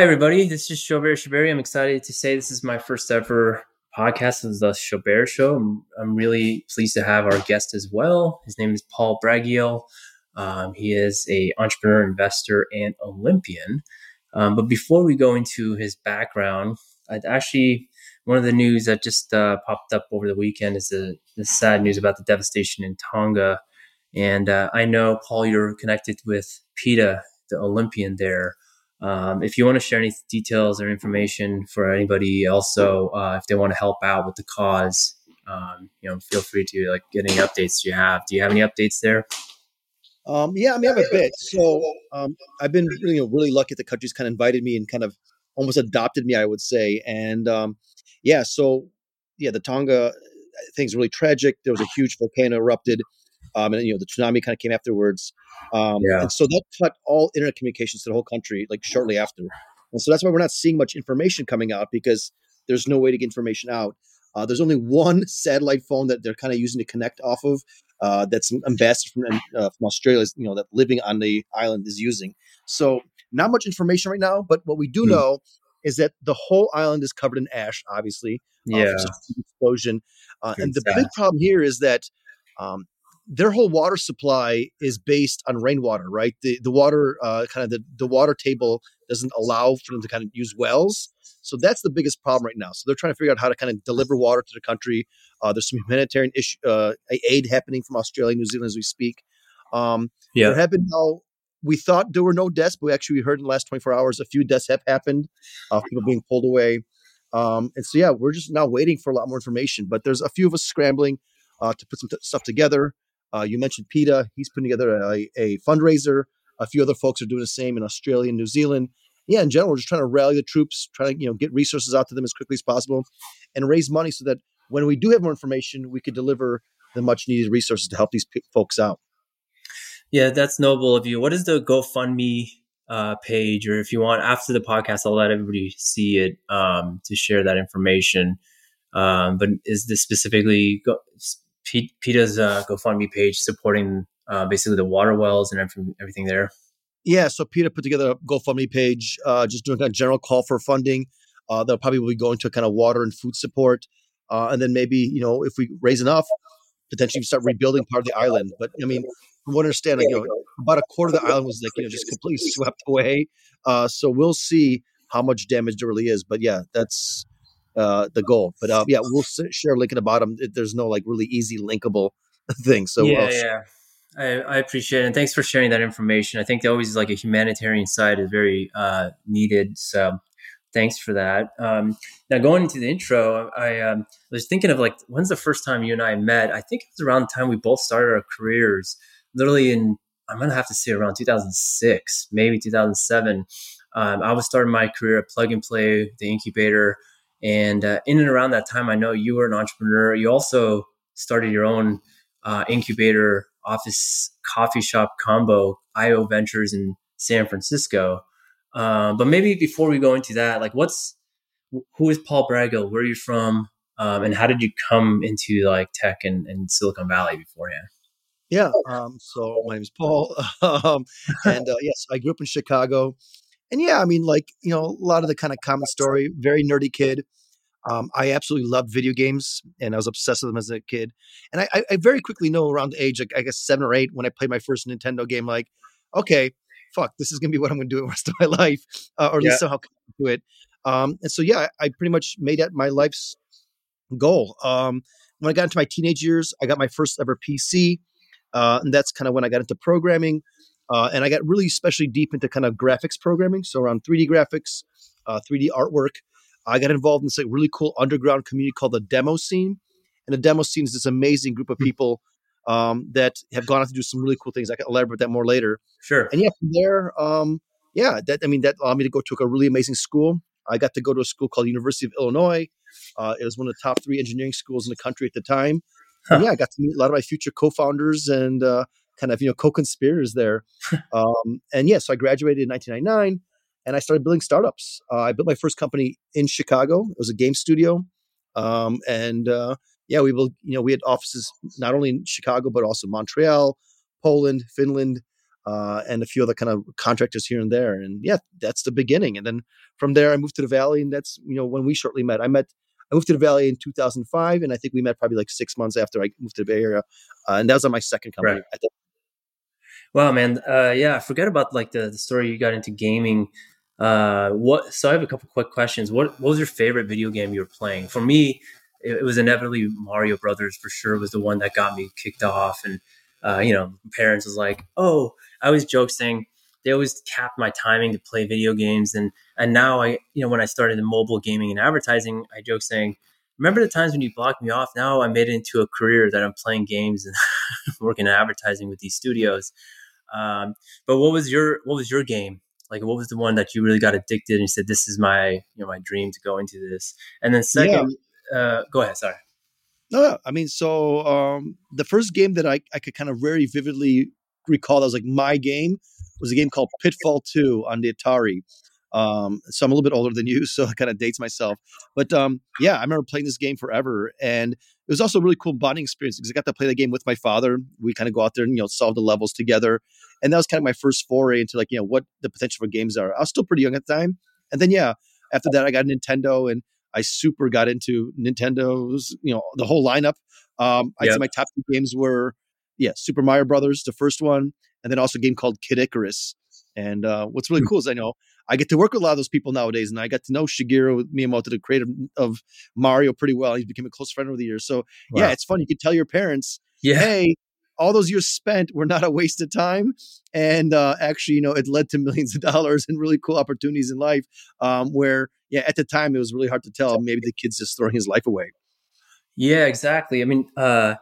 Hi, everybody. This is Shobeir Shaberi. I'm excited to say this is my first ever podcast of the Shobeir Show. I'm, I'm really pleased to have our guest as well. His name is Paul Bragiel. Um, he is a entrepreneur, investor, and Olympian. Um, but before we go into his background, I'd actually one of the news that just uh, popped up over the weekend is the, the, sad news about the devastation in Tonga. And uh, I know Paul, you're connected with Pita, the Olympian there. Um, if you want to share any details or information for anybody, also uh, if they want to help out with the cause, um, you know, feel free to like get any updates you have. Do you have any updates there? Um, yeah, I mean, I have a bit. So um, I've been really, you know, really lucky. The country's kind of invited me and kind of almost adopted me, I would say. And um, yeah, so yeah, the Tonga thing's really tragic. There was a huge volcano erupted, um, and you know the tsunami kind of came afterwards. Um, yeah. And so that cut all internet communications to the whole country like shortly after. And so that's why we're not seeing much information coming out because there's no way to get information out. Uh, there's only one satellite phone that they're kind of using to connect off of. Uh, that's an ambassador from, uh, from Australia, you know, that living on the island is using. So not much information right now, but what we do mm. know is that the whole island is covered in ash, obviously. Uh, yeah. explosion. Uh, and the big problem here is that um, their whole water supply is based on rainwater, right? The the water uh, kind of the, the water table doesn't allow for them to kind of use wells. So that's the biggest problem right now. So they're trying to figure out how to kind of deliver water to the country. Uh, there's some humanitarian issue, uh, aid happening from Australia, New Zealand as we speak. Um, yeah. There have been now. We thought there were no deaths, but we actually we heard in the last 24 hours a few deaths have happened. Uh, people being pulled away. Um, and so yeah, we're just now waiting for a lot more information. But there's a few of us scrambling uh, to put some t- stuff together. Uh, you mentioned Pita; he's putting together a, a, fundraiser. A few other folks are doing the same in Australia and New Zealand. Yeah, in general, we're just trying to rally the troops, trying to you know get resources out to them as quickly as possible, and raise money so that when we do have more information, we could deliver the much needed resources to help these p- folks out. Yeah, that's noble of you. What is the GoFundMe uh, page, or if you want after the podcast, I'll let everybody see it um, to share that information. Um, but is this specifically go, Pita's uh, GoFundMe page supporting uh, basically the water wells and everything there? Yeah, so Pita put together a GoFundMe page, uh, just doing kind of general call for funding. Uh, they'll probably be going to kind of water and food support, uh, and then maybe you know if we raise enough, potentially start rebuilding part of the island. But I mean, from what I understand, like, you know, about a quarter of the island was like you know just completely swept away. Uh, so we'll see how much damage there really is. But yeah, that's uh, the goal. But uh, yeah, we'll share a link in the bottom. There's no like really easy linkable thing. So yeah, yeah. I, I, appreciate it. And thanks for sharing that information. I think always like a humanitarian side is very uh, needed. So thanks for that. Um, now going into the intro, I um, was thinking of like, when's the first time you and I met? I think it was around the time we both started our careers, literally in, I'm going to have to say around 2006, maybe 2007. Um, I was starting my career at Plug and Play, the incubator. And uh, in and around that time, I know you were an entrepreneur. You also started your own uh, incubator office coffee shop combo, IO Ventures in San Francisco. Uh, but maybe before we go into that, like, what's who is Paul Bragiel? Where are you from? Um, and how did you come into like tech and, and Silicon Valley beforehand? Yeah. Um, so my name is Paul. um, and uh, yes, I grew up in Chicago and yeah, I mean, like you know, a lot of the kind of common story. Very nerdy kid. Um, I absolutely loved video games, and I was obsessed with them as a kid. And I, I very quickly know around the age, like I guess seven or eight, when I played my first Nintendo game, like, okay, fuck, this is gonna be what I'm gonna do the rest of my life, uh, or at yeah. least somehow do it. Um, and so, yeah, I pretty much made that my life's goal. Um, when I got into my teenage years, I got my first ever PC, uh, and that's kind of when I got into programming. Uh, and I got really especially deep into kind of graphics programming, so around 3D graphics, uh, 3D artwork. I got involved in this like really cool underground community called the Demo Scene, and the Demo Scene is this amazing group of hmm. people um, that have gone on to do some really cool things. I can elaborate that more later. Sure. And yeah, from there, um, yeah, that I mean that allowed me to go to a really amazing school. I got to go to a school called University of Illinois. Uh, it was one of the top three engineering schools in the country at the time. Huh. And yeah, I got to meet a lot of my future co-founders and uh, kind of you know co-conspirators there. um, and yeah, so I graduated in 1999, and I started building startups. Uh, I built my first company in Chicago. It was a game studio, um, and uh, yeah, we built. You know, we had offices not only in Chicago but also Montreal, Poland, Finland. uh, and a few other kind of contractors here and there. And yeah, that's the beginning. And then from there, I moved to the Valley, and that's you know when we shortly met. I met. I moved to the Valley in 2005, and I think we met probably like six months after I moved to the Bay Area, uh, and that was on my second company. Right. Wow, man. Uh, yeah, forget about like the, the story you got into gaming. Uh, what? So I have a couple quick questions. What, what was your favorite video game you were playing? For me, it, it was inevitably Mario Brothers. For sure, was the one that got me kicked off. And uh, you know, parents was like, "Oh, I always joke saying they always capped my timing to play video games." And and now I, you know, when I started in mobile gaming and advertising, I joke saying, "Remember the times when you blocked me off? Now I made it into a career that I'm playing games and working in advertising with these studios." Um, but what was your what was your game? Like, what was the one that you really got addicted and you said, "This is my you know my dream to go into this"? And then second, yeah. uh, go ahead. Sorry. No, I mean, so um, the first game that I, I could kind of very vividly recall that was like my game was a game called Pitfall 2 on the Atari. Um, so I'm a little bit older than you, so it kind of dates myself. But um, yeah, I remember playing this game forever, and it was also a really cool bonding experience because I got to play the game with my father. We kind of go out there and you know solve the levels together, and that was kind of my first foray into like you know what the potential for games are. I was still pretty young at the time, and then yeah, after that I got Nintendo, and I super got into Nintendo's you know the whole lineup. Um, I'd yep. say my top two games were yeah Super Mario Brothers, the first one, and then also a game called Kid Icarus. And uh, what's really hmm. cool is I know I get to work with a lot of those people nowadays, and I got to know Shigeru Miyamoto, the creator of Mario, pretty well. He's become a close friend over the years. So wow. yeah, it's fun. You can tell your parents, yeah. hey, all those years spent were not a waste of time, and uh, actually, you know, it led to millions of dollars and really cool opportunities in life. Um, where yeah, at the time it was really hard to tell. Maybe the kid's just throwing his life away. Yeah, exactly. I mean, uh,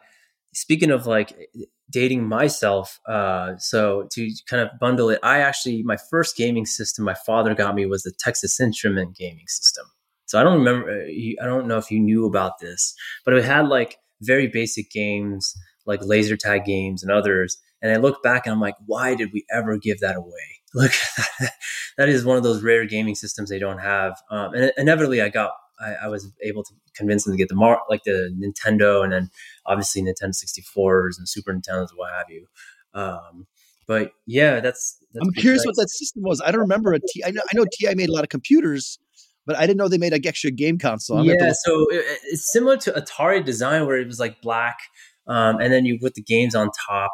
speaking of like dating myself. Uh, so to kind of bundle it, I actually my first gaming system my father got me was the Texas Instrument gaming system. So I don't remember. Uh, I don't know if you knew about this, but it had like very basic games like laser tag games and others. And I look back and I'm like, why did we ever give that away? Look, that is one of those rare gaming systems they don't have. Um, and inevitably, I got I, I, was able to convince them to get the Mar- like the Nintendo and then obviously Nintendo 64s and Super Nintendos, what have you. Um, but yeah, that's. that's I'm curious what that system was. I don't remember a T. I know I know TI made a lot of computers, but I didn't know they made a extra game console. I'm yeah, so it, it's similar to Atari design where it was like black, um, and then you put the games on top.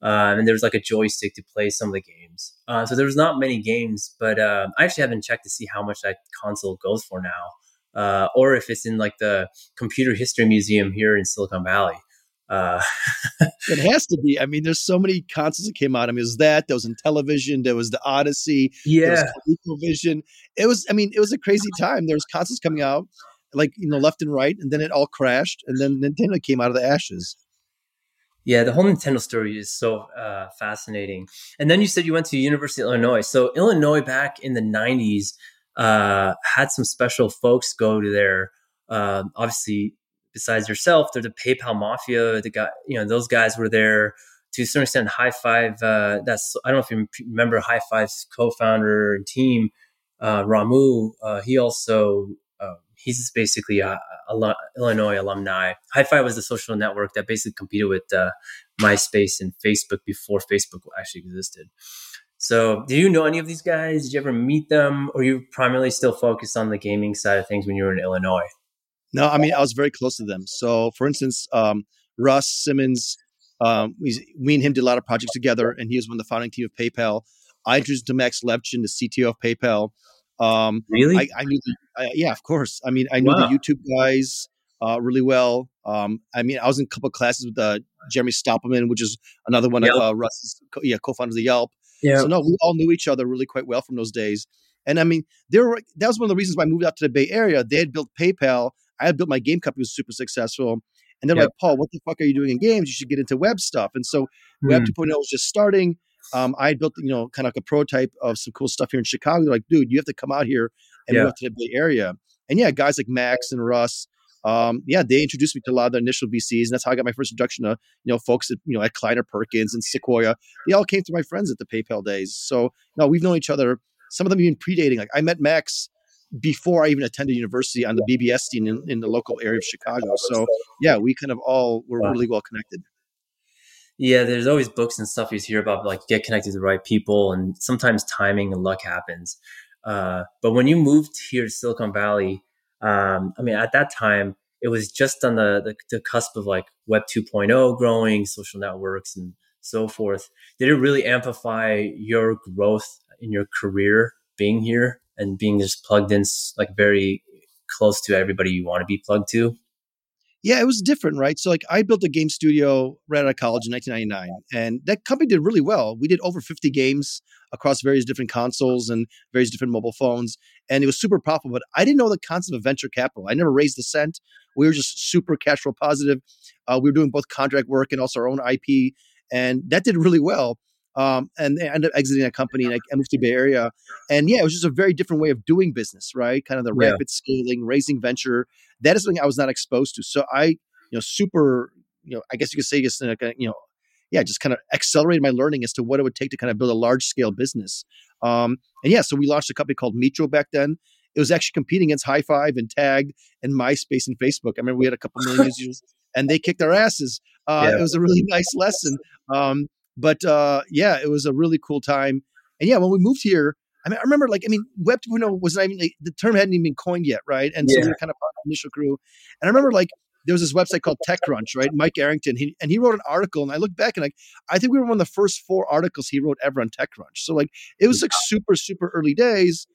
Uh, and there was like a joystick to play some of the games. Uh, so there was not many games, but uh, I actually haven't checked to see how much that console goes for now uh, or if it's in like the Computer History Museum here in Silicon Valley. Uh, it has to be. I mean, there's so many consoles that came out. I mean, it was that. There was Intellivision, There was the Odyssey. Yeah. Vision. It was. I mean, it was a crazy time. There was consoles coming out, like you know, left and right, and then it all crashed, and then Nintendo came out of the ashes. Yeah, the whole Nintendo story is so uh, fascinating. And then you said you went to University of Illinois. So Illinois back in the '90s uh, had some special folks go to there. Uh, obviously, besides yourself, they're the PayPal Mafia. The guy, you know, those guys were there to certain extent. High Five. Uh, that's I don't know if you remember High Five's co-founder and team, uh, Ramu. Uh, he also um, he's basically a, a, Illinois alumni. High Five was the social network that basically competed with uh, MySpace and Facebook before Facebook actually existed. So, do you know any of these guys? Did you ever meet them, or you primarily still focused on the gaming side of things when you were in Illinois? No, I mean I was very close to them. So, for instance, um, Russ Simmons, um, we, we and him did a lot of projects together, and he was one of the founding team of PayPal. I introduced him to Max Levchin, the CTO of PayPal. Um, really? I, I knew, the, I, yeah, of course. I mean, I knew wow. the YouTube guys uh, really well. Um, I mean, I was in a couple of classes with uh, Jeremy Stoppelman, which is another one yep. of uh, Russ's, co- yeah, co-founders of Yelp. Yeah. So no, we all knew each other really quite well from those days. And I mean, there were that was one of the reasons why I moved out to the Bay Area. They had built PayPal. I had built my game company was super successful. And they're yep. like, Paul, what the fuck are you doing in games? You should get into web stuff. And so. Web 2.0 was just starting. Um, I had built, you know, kind of like a prototype of some cool stuff here in Chicago. They're like, dude, you have to come out here and yeah. move to the Bay Area. And yeah, guys like Max and Russ, um, yeah, they introduced me to a lot of the initial VCs, and that's how I got my first introduction to you know folks at you know at Kleiner Perkins and Sequoia. They all came through my friends at the PayPal days. So now we've known each other. Some of them even predating. Like I met Max before I even attended university on the BBS team in, in the local area of Chicago. So yeah, we kind of all were really well connected. Yeah, there's always books and stuff you hear about, like get connected to the right people, and sometimes timing and luck happens. Uh, but when you moved here to Silicon Valley, um, I mean, at that time, it was just on the, the, the cusp of like Web 2.0 growing, social networks, and so forth. Did it really amplify your growth in your career being here and being just plugged in, like very close to everybody you want to be plugged to? Yeah, it was different, right? So, like, I built a game studio right out of college in 1999, and that company did really well. We did over 50 games across various different consoles and various different mobile phones, and it was super profitable. But I didn't know the concept of venture capital. I never raised a cent. We were just super cash flow positive. Uh, we were doing both contract work and also our own IP, and that did really well. Um, and I ended up exiting that company and I moved to the Bay Area. And yeah, it was just a very different way of doing business, right? Kind of the yeah. rapid scaling, raising venture. That is something I was not exposed to. So I, you know, super, you know, I guess you could say just like a, you know, yeah, just kind of accelerated my learning as to what it would take to kind of build a large scale business. Um, and yeah, so we launched a company called Meetro back then. It was actually competing against High Five and Tag and MySpace and Facebook. I remember we had a couple million users and they kicked our asses. Uh, yeah. It was a really nice lesson. Um, but uh, yeah, it was a really cool time. And yeah, when we moved here, I mean, I remember like, I mean, Web 2.0 was not even, like, the term hadn't even been coined yet, right? And yeah. so we were kind of part of the initial crew. And I remember like, there was this website called TechCrunch, right? Mike Arrington, he, and he wrote an article, and I look back and like, I think we were one of the first four articles he wrote ever on TechCrunch. So like, it was like super, super early days,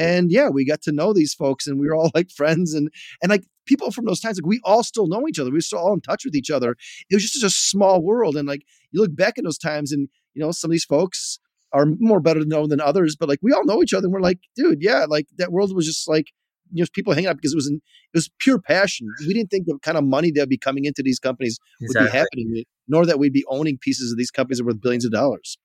and yeah, we got to know these folks, and we were all like friends, and and like people from those times, like we all still know each other. We are still all in touch with each other. It was just such a small world, and like you look back at those times, and you know, some of these folks are more better known than others, but like we all know each other. And we're like, dude, yeah, like that world was just like, you know, people hanging out because it was, in, it was pure passion. We didn't think the kind of money that would be coming into these companies exactly. would be happening, nor that we'd be owning pieces of these companies that were worth billions of dollars.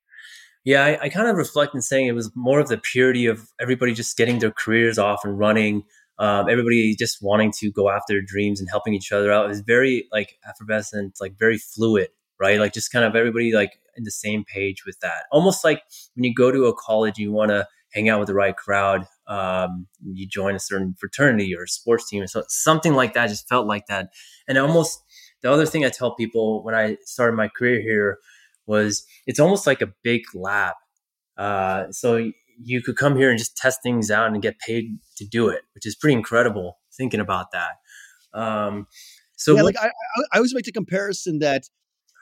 Yeah, I, I kind of reflect in saying it was more of the purity of everybody just getting their careers off and running. Um, everybody just wanting to go after their dreams and helping each other out. It was very like effervescent, like very fluid, right? Like just kind of everybody like in the same page with that. Almost like when you go to a college, you want to hang out with the right crowd. Um, you join a certain fraternity or sports team, so something like that. Just felt like that. And almost the other thing I tell people when I started my career here was it's almost like a big lab. Uh, so you could come here and just test things out and get paid to do it, which is pretty incredible thinking about that. Um, so yeah, what, like I, I always make the comparison that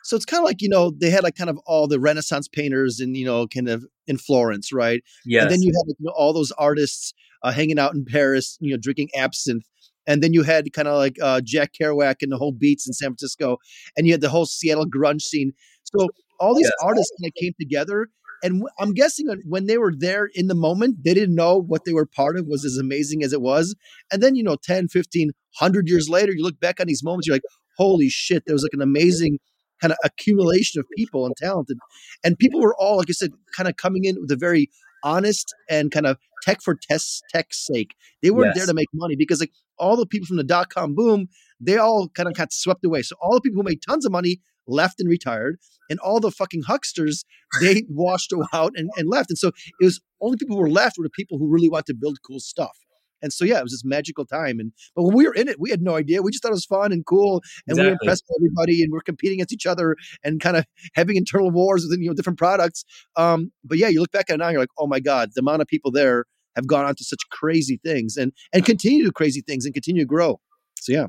so it's kind of like you know they had like kind of all the Renaissance painters and you know kind of in Florence, right? Yeah. And then you had you know, all those artists uh, hanging out in Paris, you know, drinking absinthe. And then you had kind of like uh, Jack Kerouac and the whole beats in San Francisco, and you had the whole Seattle grunge scene. So all these yes. artists kind of came together and I'm guessing when they were there in the moment, they didn't know what they were part of was as amazing as it was. And then, you know, 10, 15, 100 years later, you look back on these moments, you're like, holy shit, there was like an amazing kind of accumulation of people and talented. And people were all, like I said, kind of coming in with a very honest and kind of tech for test tech's sake. They weren't yes. there to make money because like all the people from the dot com boom, they all kind of got swept away. So all the people who made tons of money left and retired, and all the fucking hucksters they washed out and, and left. And so it was only people who were left were the people who really want to build cool stuff. And so yeah, it was this magical time. And but when we were in it, we had no idea. We just thought it was fun and cool, and exactly. we were impressed with everybody, and we are competing against each other and kind of having internal wars within you know different products. Um, but yeah, you look back at it now, you're like, oh my god, the amount of people there have gone on to such crazy things and and continue to do crazy things and continue to grow. So yeah.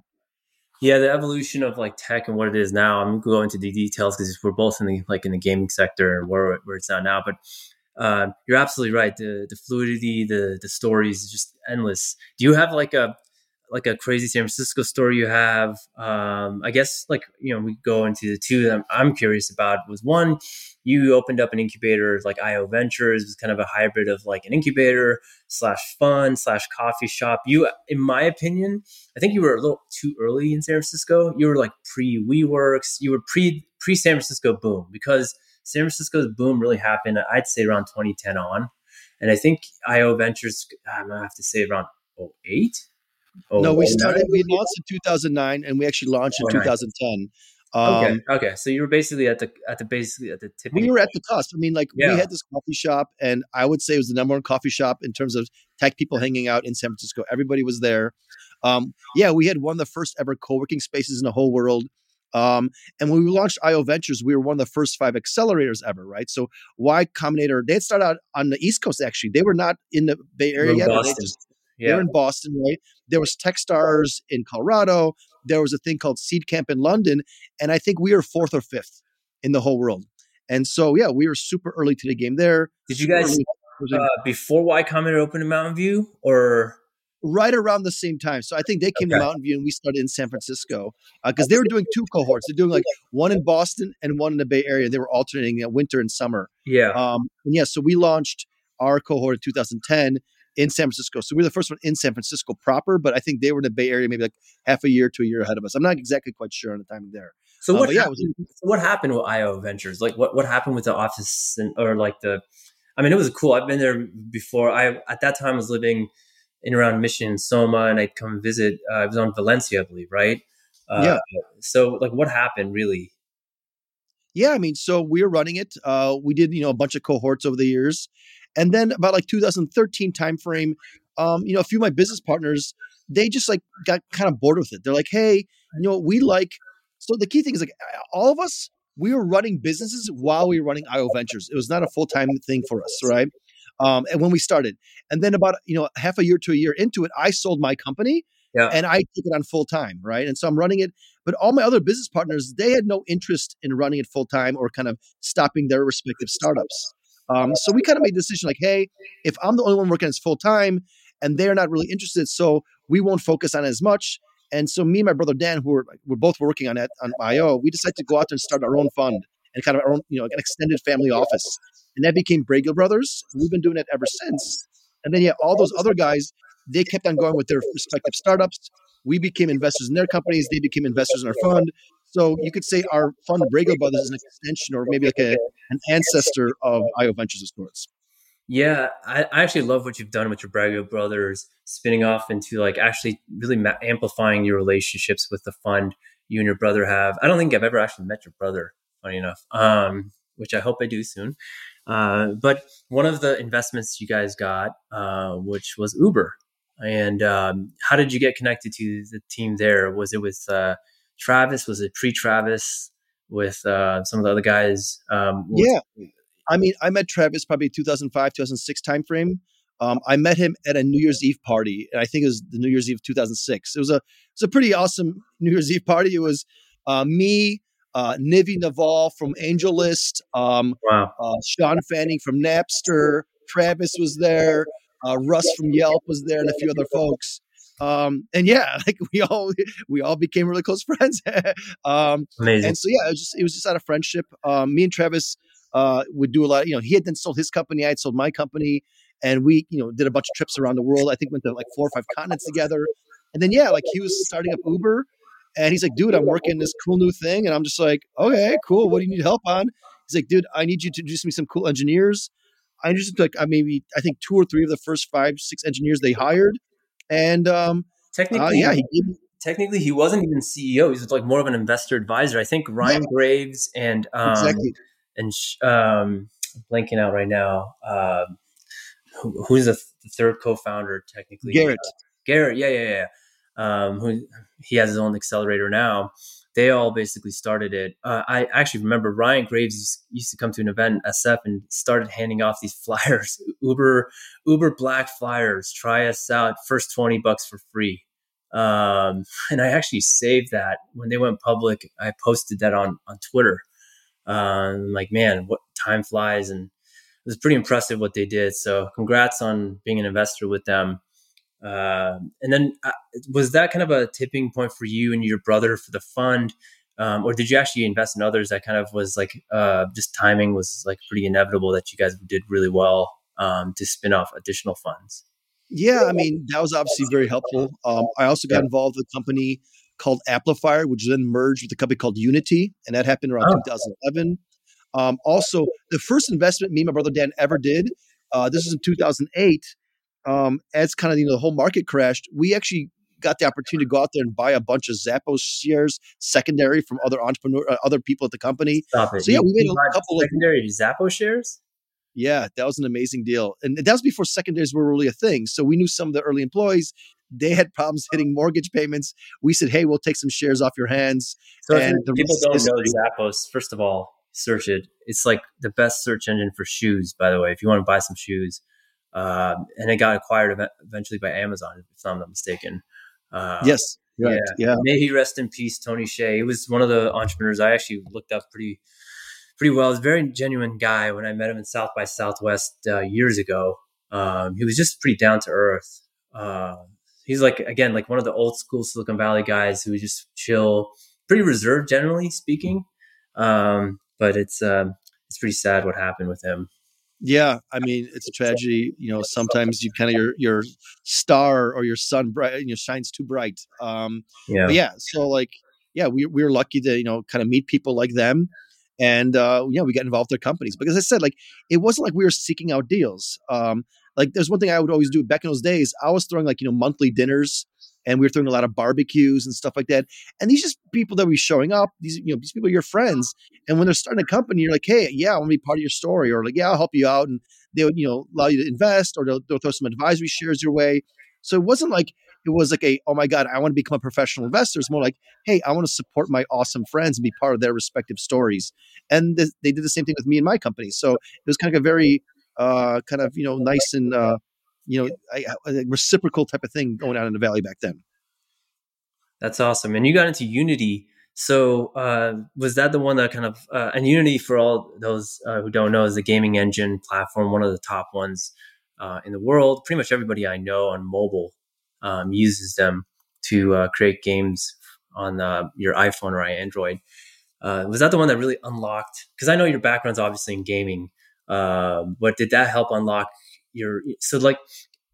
Yeah, the evolution of like tech and what it is now. I'm going to go into the details because we're both in the like in the gaming sector and where where it's at now. But uh, you're absolutely right. The the fluidity, the the stories, is just endless. Do you have like a like a crazy San Francisco story you have? Um, I guess like you know we go into the two that I'm, I'm curious about. Was one you opened up an incubator like IO Ventures was kind of a hybrid of like an incubator slash fund slash coffee shop. You, in my opinion, I think you were a little too early in San Francisco. You were like pre WeWorks. You were pre pre San Francisco boom because San Francisco's boom really happened. I'd say around 2010 on, and I think IO Ventures. I'm gonna have to say around 08. no, we oh, oh started. We launched in 2009, and we actually launched in 2010. Um, okay. Okay. So you were basically at the at the basically at the tip. We were at the cusp. I mean, like yeah. we had this coffee shop, and I would say it was the number one coffee shop in terms of tech people hanging out in San Francisco. Everybody was there. Um, yeah, we had one of the first ever co-working spaces in the whole world. Um, and when we launched IO Ventures, we were one of the first five accelerators ever, right? So Y Combinator, they had started out on the East Coast actually. They were not in the Bay Area yet. They, just, yeah. they were in Boston, right? There was Techstars in Colorado. There was a thing called Seed Camp in London, and I think we were fourth or fifth in the whole world. And so, yeah, we were super early to the game there. Did you guys uh, before Y Combinator opened in Mountain View, or right around the same time. So I think they came okay. to Mountain View and we started in San Francisco because uh, they were doing two cohorts. They're doing like one in Boston and one in the Bay Area. They were alternating know, winter and summer. Yeah. Um, and yeah, so we launched our cohort in 2010 in San Francisco. So we were the first one in San Francisco proper, but I think they were in the Bay Area maybe like half a year to a year ahead of us. I'm not exactly quite sure on the timing there. So uh, what? yeah, was, so what happened with IO Ventures? Like what what happened with the office and or like the? I mean, it was cool. I've been there before. I at that time I was living in around Mission Soma, and I'd come visit. Uh, I was on Valencia, I believe, right? Uh, yeah. So, like, what happened really? Yeah, I mean, so we were running it. Uh, we did, you know, a bunch of cohorts over the years, and then about like 2013 timeframe, um, you know, a few of my business partners, they just like got kind of bored with it. They're like, hey, you know, we like. So the key thing is like all of us, we were running businesses while we were running IO Ventures. It was not a full time thing for us, right? um, and when we started. And then about you know half a year to a year into it, I sold my company. Yeah. And I took it on full time, right? And so I'm running it. But all my other business partners, they had no interest in running it full time or kind of stopping their respective startups. Um, so we kind of made a decision like, hey, if I'm the only one working as full time and they're not really interested, so we won't focus on it as much. And so me and my brother Dan, who were we're both working on it on IO, we decided to go out and start our own fund and kind of our own, you know, an extended family office and that became Bragiel Brothers. We've been doing it ever since. And then yeah, all those other guys, they kept on going with their respective startups. We became investors in their companies. They became investors in our fund. So you could say our fund, Bragiel Brothers, is an extension or maybe like a, an ancestor of IO Ventures of sorts. Yeah, I, I actually love what you've done with your Bragiel Brothers, spinning off into like actually really ma- amplifying your relationships with the fund you and your brother have. I don't think I've ever actually met your brother, funny enough, um, which I hope I do soon. Uh, but one of the investments you guys got, uh, which was Uber, and um, how did you get connected to the team there? Was it with uh, Travis? Was it pre Travis? With uh, some of the other guys? Um, yeah, I mean, I met Travis probably 2005, 2006 timeframe. Um, I met him at a New Year's Eve party, and I think it was the New Year's Eve 2006. It was a it was a pretty awesome New Year's Eve party. It was uh, me, uh, Nivi Naval from AngelList, um, wow. uh, Sean Fanning from Napster, Travis was there, uh, Russ from Yelp was there, and a few other folks. Um, and yeah, like we all we all became really close friends. um, Amazing. And so yeah, it was just it was just out of friendship. Um, me and Travis uh, would do a lot. Of, you know, he had then sold his company, I had sold my company, and we you know did a bunch of trips around the world. I think went to like four or five continents together. And then yeah, like he was starting up Uber and he's like, dude, I'm working this cool new thing. And I'm just like, okay, cool. What do you need help on? He's like, dude, I need you to introduce me some cool engineers. I just like, I maybe, I think two or three of the first five, six engineers they hired. And um, technically, uh, yeah, he. Technically, he wasn't even CEO. He was like more of an investor advisor. I think Ryan yeah. Graves and um, exactly. and um, blanking out right now. Uh, who, who's the, th- the third co-founder? Technically, Garrett. Uh, Garrett, yeah, yeah, yeah um, who he has his own accelerator now. They all basically started it. Uh, I actually remember Ryan Graves used to come to an event in SF and started handing off these flyers, Uber Uber Black flyers. Try us out, first twenty bucks for free. Um, and I actually saved that when they went public. I posted that on on Twitter. Um, like, man, what time flies, and it was pretty impressive what they did. So, congrats on being an investor with them. Uh, and then uh, was that kind of a tipping point for you and your brother for the fund? Um, or did you actually invest in others that kind of was like uh, just timing was like pretty inevitable that you guys did really well um, to spin off additional funds? Yeah, I mean, that was obviously very helpful. Um, I also got involved with a company called Applifier, which then merged with a company called Unity, and that happened around oh. 2011. Um, also, the first investment me and my brother Dan ever did, uh, this was in 2008 um, as kind of you know the whole market crashed, we actually got the opportunity to go out there and buy a bunch of Zappos shares secondary from other entrepreneur, uh, other people at the company. Stop it. So yeah, we made a couple secondary of secondary Zappos shares. Yeah, that was an amazing deal, and that was before secondaries were really a thing. So we knew some of the early employees. They had problems hitting mortgage payments. We said, "Hey, we'll take some shares off your hands." So and people don't know Zappos, first of all, search it. It's like the best search engine for shoes, by the way. If you want to buy some shoes, um, and it got acquired eventually by Amazon, if I'm not mistaken. Uh, yes, right. yeah, yeah. May he rest in peace, Tony Hsieh. He was one of the entrepreneurs I actually looked up pretty, pretty well. He's a very genuine guy. When I met him in South by Southwest uh, years ago, um, he was just pretty down to earth. Uh, he's like again like one of the old school Silicon Valley guys who just chill, pretty reserved generally speaking. Um, but it's um, it's pretty sad what happened with him. Yeah, I mean it's a tragedy. You know, sometimes you kind of your your star or your sun bright, you know, shines too bright. Um, yeah, yeah. So like, yeah, we we were lucky to you know kind of meet people like them, and uh, yeah, we got involved with their companies. Because I said, like, it wasn't like we were seeking out deals. Um, like, there's one thing I would always do back in those days. I was throwing like you know monthly dinners and we were throwing a lot of barbecues and stuff like that. And these just people that were showing up. These you know these people are your friends, and when they're starting a company, you're like, hey, yeah, I want to be part of your story, or like, yeah, I'll help you out, and they would you know allow you to invest, or they'll, they'll throw some advisory shares your way. So it wasn't like it was like a oh my god, I want to become a professional investor. It's more like hey, I want to support my awesome friends and be part of their respective stories. And th- they did the same thing with me and my company. So it was kind of a very uh, kind of you know nice and uh, you know, a, a reciprocal type of thing going on in the valley back then. That's awesome. And you got into Unity. So uh, was that the one that kind of uh, and Unity for all those uh, who don't know is the gaming engine platform, one of the top ones uh, in the world. Pretty much everybody I know on mobile um, uses them to uh, create games on uh, your iPhone or Android. Uh, was that the one that really unlocked? Because I know your background's obviously in gaming, but did that help unlock your so like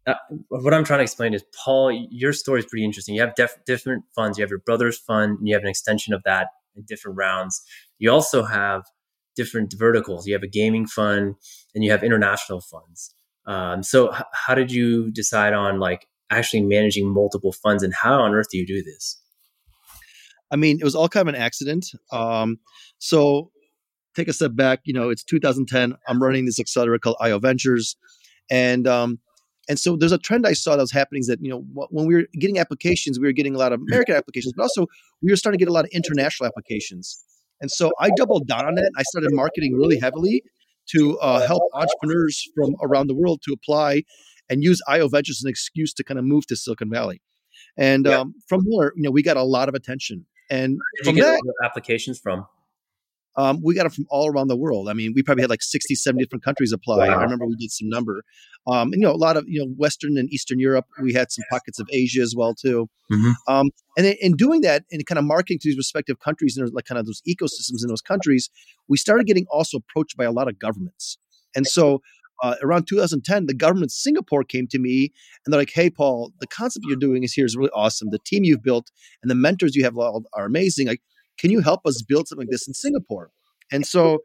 uh, what I'm trying to explain is Paul, your story is pretty interesting. You have def- different funds. You have your brother's fund, and you have an extension of that in different rounds. You also have different verticals. You have a gaming fund, and you have international funds. Um, so, h- how did you decide on like actually managing multiple funds, and how on earth do you do this? I mean, it was all kind of an accident. Um, so, take a step back. You know, it's 2010. I'm running this accelerator called IO Ventures and um, and so there's a trend I saw that was happening is that you know when we were getting applications, we were getting a lot of American applications, but also we were starting to get a lot of international applications. And so I doubled down on it. I started marketing really heavily to uh, help entrepreneurs from around the world to apply and use IO Ventures as an excuse to kind of move to Silicon Valley. And yeah. um, from there, you know, we got a lot of attention. And Did from that, applications from? Um, we got them from all around the world. I mean, we probably had like 60, 70 different countries apply. Wow. I remember we did some number. Um, and, you know, a lot of, you know, Western and Eastern Europe. We had some pockets of Asia as well, too. Mm-hmm. Um, and in doing that and kind of marketing to these respective countries and like kind of those ecosystems in those countries, we started getting also approached by a lot of governments. And so uh, around 2010, the government of Singapore came to me and they're like, "Hey, Paul, the concept you're doing is here is really awesome. The team you've built and the mentors you have are amazing. Like, can you help us build something like this in Singapore? And so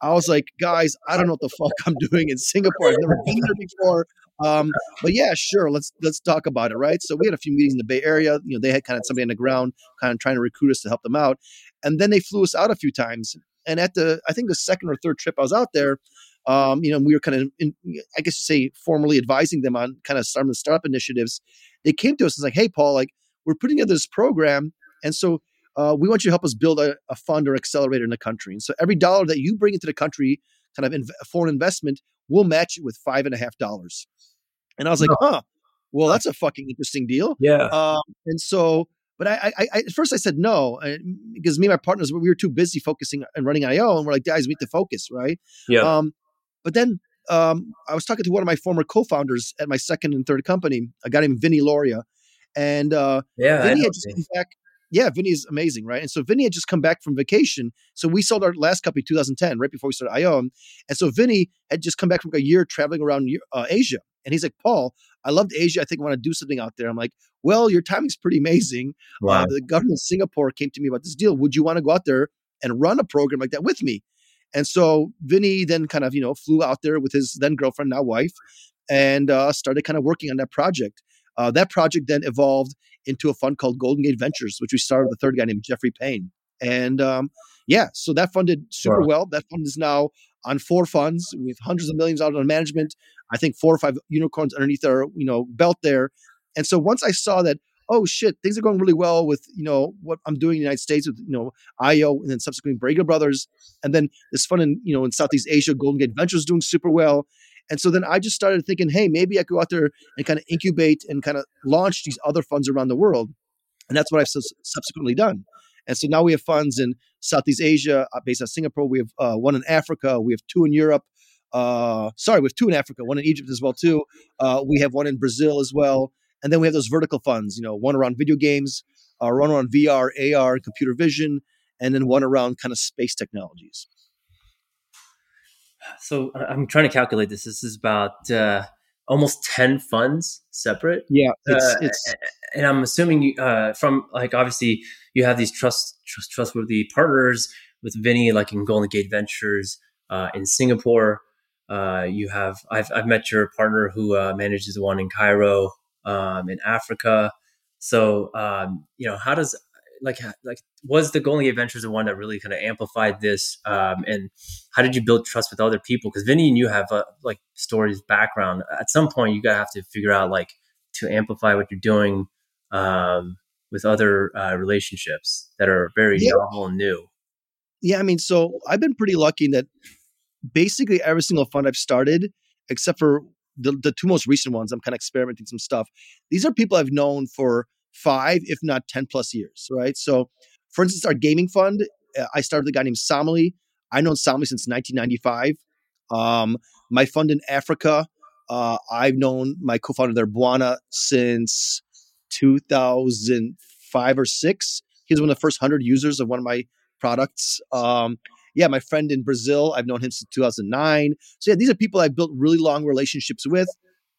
I was like, guys, I don't know what the fuck I'm doing in Singapore. I've never been there before. Um, but yeah, sure, let's let's talk about it, right? So we had a few meetings in the Bay Area. You know, they had kind of somebody on the ground, kind of trying to recruit us to help them out, and then they flew us out a few times. And at the, I think the second or third trip I was out there, um, you know, we were kind of, in, I guess you say, formally advising them on kind of some of the startup initiatives. They came to us and like, hey, Paul, like we're putting together this program, and so uh, we want you to help us build a, a, fund or accelerator in the country. And so every dollar that you bring into the country, kind of in, foreign investment, we'll match it with five and a half dollars. And I was like, huh, well, that's a fucking interesting deal. Yeah. Um, and so, but I, I, I, at first I said no because me and my partners we were too busy focusing and running IO, and we're like, guys, we need to focus, right? Yeah. Um, but then um, I was talking to one of my former co-founders at my second and third company, a guy named Vinny Lauria, and uh, yeah, Vinny had just come back yeah, Vinny is amazing, right? And so Vinny had just come back from vacation. So we sold our last company 2010, right before we started IO. And so Vinny had just come back from a year traveling around uh, Asia. And he's like, Paul, I loved Asia. I think I want to do something out there. I'm like, well, your timing's pretty amazing. Uh, wow. Uh, the government of Singapore came to me about this deal. Would you want to go out there and run a program like that with me? And so Vinny then kind of, you know, flew out there with his then girlfriend, now wife, and uh, started kind of working on that project. Uh, that project then evolved into a fund called Golden Gate Ventures, which we started with a third guy named Jeffrey Paine. And um, yeah, so that funded super wow. well. That fund is now on four funds with hundreds of millions out on management. I think four or five unicorns underneath our you know belt there. And so once I saw that, oh shit, things are going really well with you know what I'm doing in the United States with you know IO and then subsequently Bragiel Brothers, and then this fun in you know in Southeast Asia, Golden Gate Ventures doing super well. And so then I just started thinking, hey, maybe I could go out there and kind of incubate and kind of launch these other funds around the world. And that's what I've subsequently done. And so now we have funds in Southeast Asia, uh, based out of Singapore. We have uh, one in Africa. We have two in Europe. Uh, sorry, we have two in Africa, one in Egypt as well too. Uh, we have one in Brazil as well. And then we have those vertical funds, you know, one around video games, uh, one around VR, AR, computer vision, and then one around kind of space technologies. So I'm trying to calculate this. This is about uh, almost 10 funds separate. Yeah. It's, uh, it's, and I'm assuming you, uh, from like, obviously you have these trust, trust, trustworthy partners with Vinny, like in Golden Gate Ventures uh, in Singapore. Uh, you have, I've, I've met your partner who uh, manages the one in Cairo, um, in Africa. So, um, you know, how does, like like was the Golden Gate Ventures the one that really kind of amplified this? Um, and how did you build trust with other people? Because Vinny and you have a, like stories background. At some point, you gotta have to figure out like to amplify what you're doing um, with other uh, relationships that are very yeah. novel and new. Yeah, I mean, so I've been pretty lucky that basically every single fund I've started, except for the, the two most recent ones, I'm kind of experimenting some stuff. These are people I've known for five, if not 10 plus years, right? So, for instance, our gaming fund, uh, I started with a guy named Samuli. I've known Samuli since 1995. Um, my fund in Africa, uh, I've known my co founder there, Mbwana, since 2005 or six. He's one of the first 100 users of one of my products. Um, yeah, my friend in Brazil, I've known him since 2009. So, yeah, these are people I've built really long relationships with.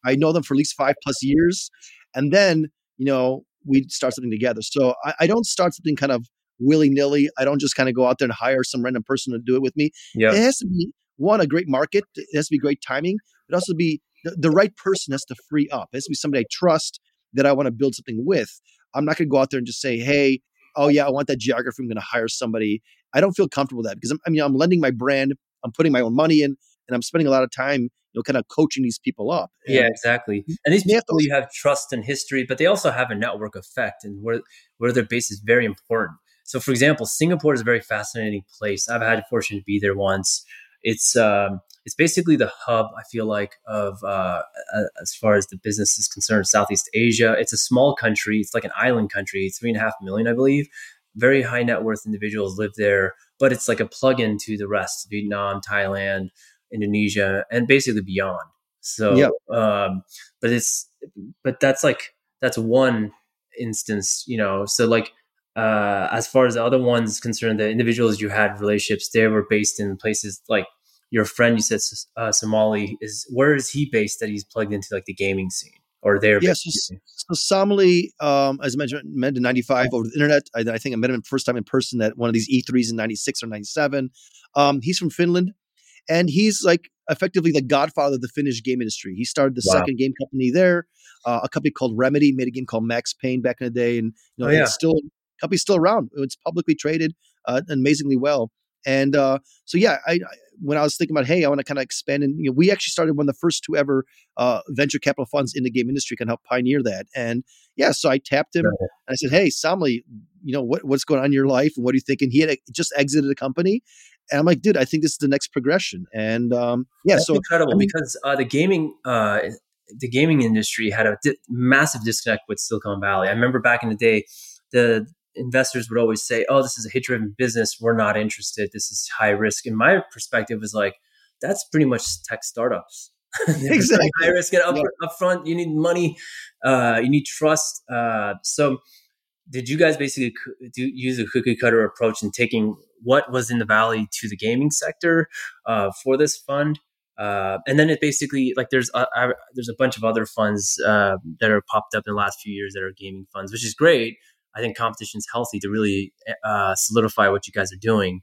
I know them for at least five plus years. And then, you know, we start something together. So I, I don't start something kind of willy nilly. I don't just kind of go out there and hire some random person to do it with me. Yep. It has to be one a great market. It has to be great timing. It also be the, the right person has to free up. It has to be somebody I trust that I want to build something with. I'm not going to go out there and just say, "Hey, oh yeah, I want that geography. I'm going to hire somebody." I don't feel comfortable with that because I'm, I mean I'm lending my brand. I'm putting my own money in, and I'm spending a lot of time you know, kind of coaching these people up. And yeah, exactly. And these people, you have trust and history, but they also have a network effect, and where where their base is very important. So, for example, Singapore is a very fascinating place. I've had the fortune to be there once. It's um, it's basically the hub. I feel like of uh, as far as the business is concerned, Southeast Asia. It's a small country. It's like an island country. Three and a half million, I believe. Very high net worth individuals live there, but it's like a plug-in to the rest: Vietnam, Thailand, Indonesia, and basically beyond. So, yep. um, but it's but that's like that's one instance, you know. So like uh, as far as the other ones concerned, the individuals you had relationships, they were based in places like your friend. You said uh, Samuli is where is he based? That he's plugged into like the gaming scene or there? Yes, so, so Samuli, um, as I mentioned, met in '95 over the internet. I, I, think I met him first time in person at one of these E3s in '96 or '97. Um, he's from Finland and he's like effectively the godfather of the Finnish game industry. He started the wow. second game company there, uh, a company called Remedy made a game called Max Payne back in the day, and you know oh, yeah. it's still company's still around. It's publicly traded, uh, amazingly well. And uh, so yeah, I, I, when I was thinking about hey, I want to kind of expand, and you know, we actually started one of the first two ever uh, venture capital funds in the game industry, can help pioneer that. And yeah, so I tapped him and I said, hey, Samuli, you know what, what's going on in your life, and what are you thinking? He had just exited a company, and I'm like, dude, I think this is the next progression. And um, yeah, That's so incredible I mean, because uh, the gaming uh, the gaming industry had a di- massive disconnect with Silicon Valley. I remember back in the day, the investors would always say, "Oh, this is a hit driven business. We're not interested. This is high risk." And my perspective was like, that's pretty much tech startups. exactly. high risk and up, yeah. upfront. You need money. Uh, you need trust. Uh, so did you guys basically do, use a cookie cutter approach in taking what was in the valley to the gaming sector uh, for this fund? Uh, and then it basically like there's a, I, there's a bunch of other funds uh, that are popped up in the last few years that are gaming funds, which is great. I think competition is healthy to really uh, solidify what you guys are doing.